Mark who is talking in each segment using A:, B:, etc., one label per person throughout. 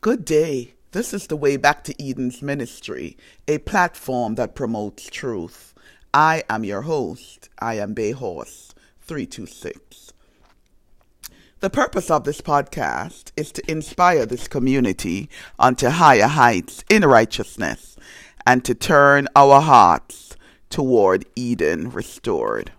A: Good day. This is the Way Back to Eden's ministry, a platform that promotes truth. I am your host. I am Bay Horse 326. The purpose of this podcast is to inspire this community unto higher heights in righteousness and to turn our hearts toward Eden restored.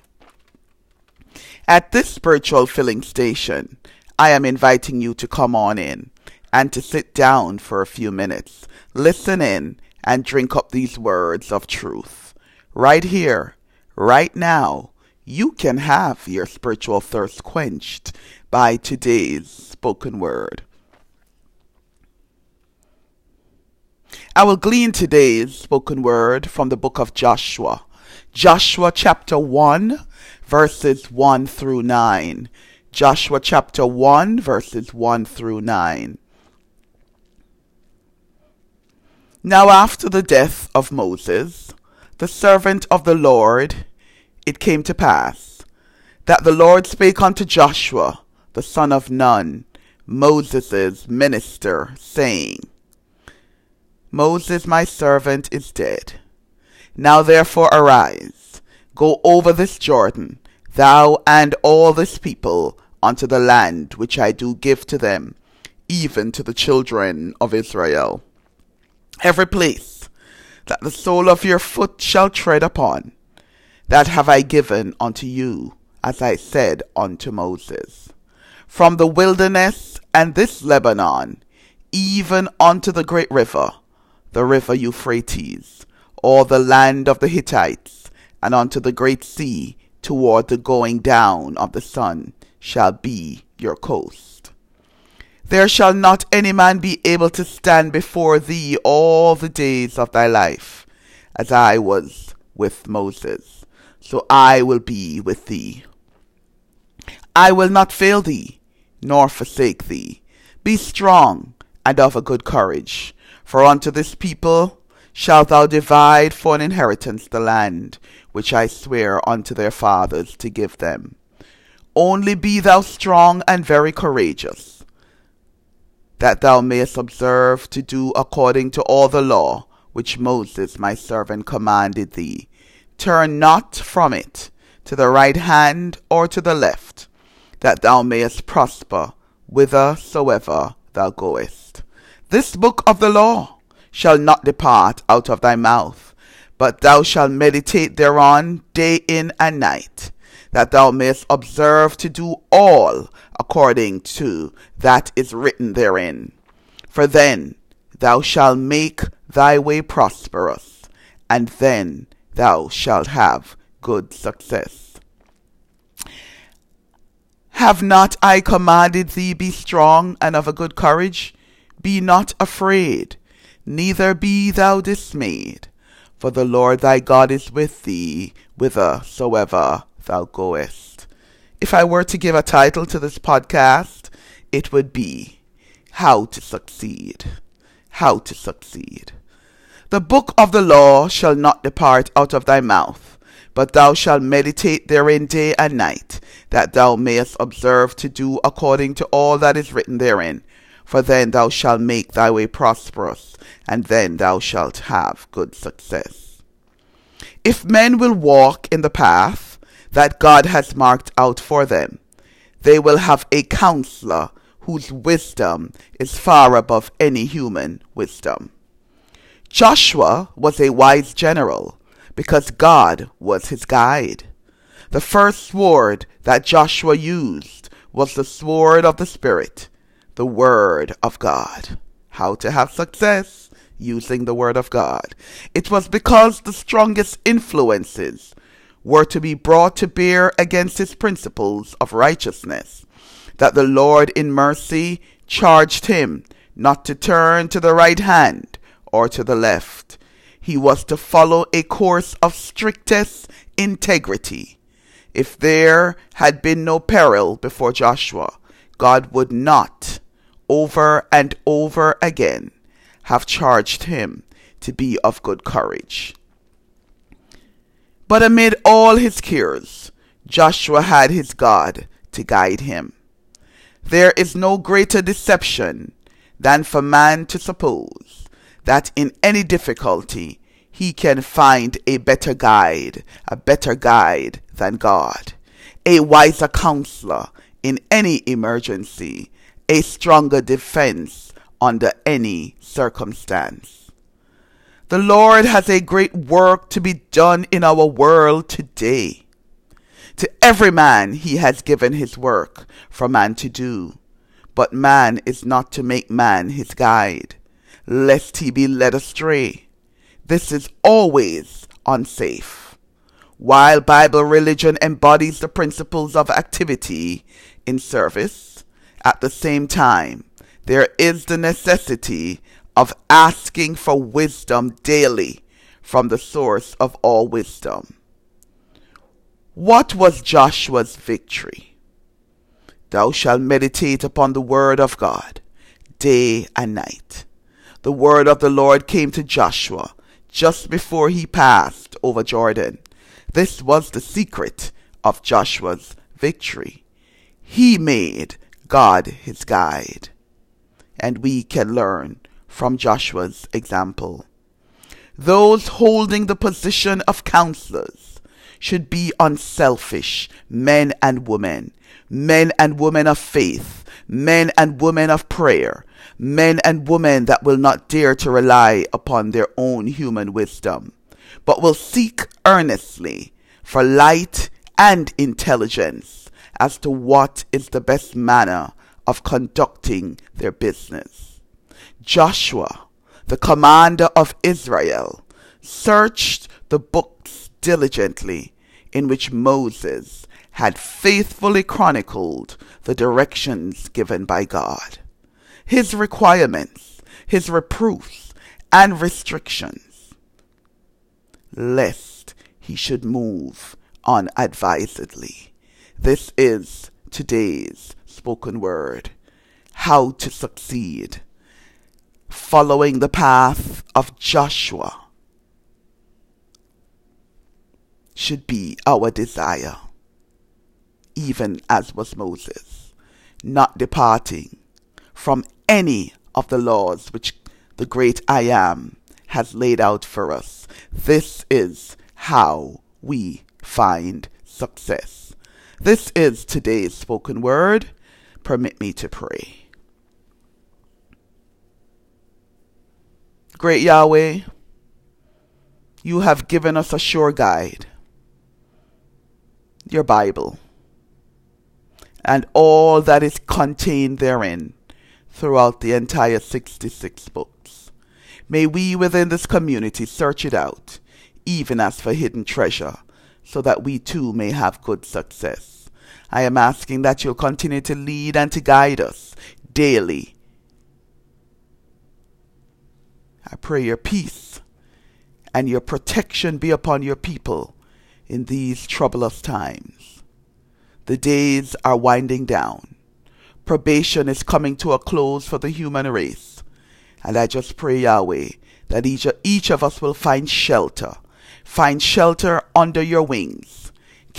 A: At this spiritual filling station, I am inviting you to come on in and to sit down for a few minutes, listen in, and drink up these words of truth. Right here, right now, you can have your spiritual thirst quenched by today's spoken word. I will glean today's spoken word from the book of Joshua, Joshua chapter 1, verses 1 through 9. Joshua chapter 1, verses 1 through 9. Now after the death of Moses, the servant of the Lord, it came to pass that the Lord spake unto Joshua, the son of Nun, Moses' minister, saying, Moses my servant is dead. Now therefore arise, go over this Jordan, thou and all this people, unto the land which I do give to them, even to the children of Israel every place that the sole of your foot shall tread upon, that have I given unto you, as I said unto Moses. From the wilderness and this Lebanon, even unto the great river, the river Euphrates, or the land of the Hittites, and unto the great sea, toward the going down of the sun, shall be your coast. There shall not any man be able to stand before thee all the days of thy life, as I was with Moses, so I will be with thee. I will not fail thee, nor forsake thee. Be strong and of a good courage, for unto this people shalt thou divide for an inheritance the land which I swear unto their fathers to give them. Only be thou strong and very courageous that thou mayest observe to do according to all the law which Moses my servant commanded thee. Turn not from it to the right hand or to the left, that thou mayest prosper whithersoever thou goest. This book of the law shall not depart out of thy mouth, but thou shalt meditate thereon day in and night that thou mayest observe to do all according to that is written therein. For then thou shalt make thy way prosperous, and then thou shalt have good success. Have not I commanded thee, be strong and of a good courage? Be not afraid, neither be thou dismayed, for the Lord thy God is with thee whithersoever thou goest. If I were to give a title to this podcast, it would be How to Succeed. How to Succeed. The book of the law shall not depart out of thy mouth, but thou shalt meditate therein day and night, that thou mayest observe to do according to all that is written therein. For then thou shalt make thy way prosperous, and then thou shalt have good success. If men will walk in the path that God has marked out for them. They will have a counselor whose wisdom is far above any human wisdom. Joshua was a wise general because God was his guide. The first sword that Joshua used was the sword of the Spirit, the Word of God. How to have success using the Word of God. It was because the strongest influences were to be brought to bear against his principles of righteousness, that the Lord in mercy charged him not to turn to the right hand or to the left. He was to follow a course of strictest integrity. If there had been no peril before Joshua, God would not, over and over again, have charged him to be of good courage. But amid all his cares, Joshua had his God to guide him. There is no greater deception than for man to suppose that in any difficulty he can find a better guide, a better guide than God, a wiser counselor in any emergency, a stronger defense under any circumstance. The Lord has a great work to be done in our world today. To every man he has given his work for man to do, but man is not to make man his guide, lest he be led astray. This is always unsafe. While Bible religion embodies the principles of activity in service, at the same time, there is the necessity of asking for wisdom daily from the source of all wisdom. What was Joshua's victory? Thou shalt meditate upon the word of God day and night. The word of the Lord came to Joshua just before he passed over Jordan. This was the secret of Joshua's victory. He made God his guide. And we can learn from Joshua's example. Those holding the position of counselors should be unselfish men and women, men and women of faith, men and women of prayer, men and women that will not dare to rely upon their own human wisdom, but will seek earnestly for light and intelligence as to what is the best manner of conducting their business. Joshua, the commander of Israel, searched the books diligently in which Moses had faithfully chronicled the directions given by God his requirements, his reproofs, and restrictions, lest he should move unadvisedly. This is today's spoken word. How to succeed. Following the path of Joshua should be our desire, even as was Moses, not departing from any of the laws which the great I am has laid out for us. This is how we find success. This is today's spoken word. Permit me to pray. Great Yahweh, you have given us a sure guide, your Bible, and all that is contained therein throughout the entire 66 books. May we within this community search it out, even as for hidden treasure, so that we too may have good success. I am asking that you'll continue to lead and to guide us daily. I pray your peace and your protection be upon your people in these troublous times. The days are winding down probation is coming to a close for the human race. And I just pray, Yahweh, that each, each of us will find shelter, find shelter under your wings,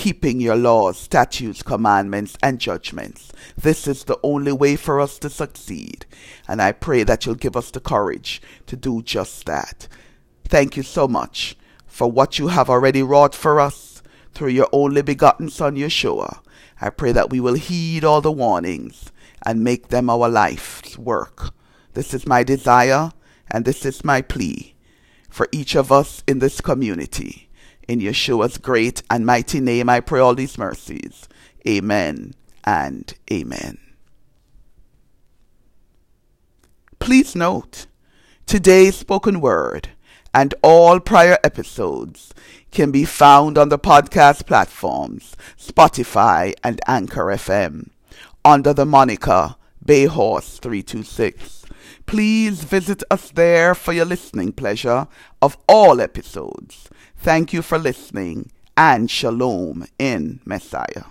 A: keeping your laws, statutes, commandments, and judgments. This is the only way for us to succeed. And I pray that you'll give us the courage to do just that. Thank you so much for what you have already wrought for us through your only begotten Son, Yeshua. I pray that we will heed all the warnings and make them our life's work. This is my desire and this is my plea for each of us in this community. In Yeshua's great and mighty name, I pray all these mercies. Amen and amen. Please note, today's spoken word and all prior episodes can be found on the podcast platforms Spotify and Anchor FM under the moniker Bayhorse 326. Please visit us there for your listening pleasure of all episodes. Thank you for listening and shalom in Messiah.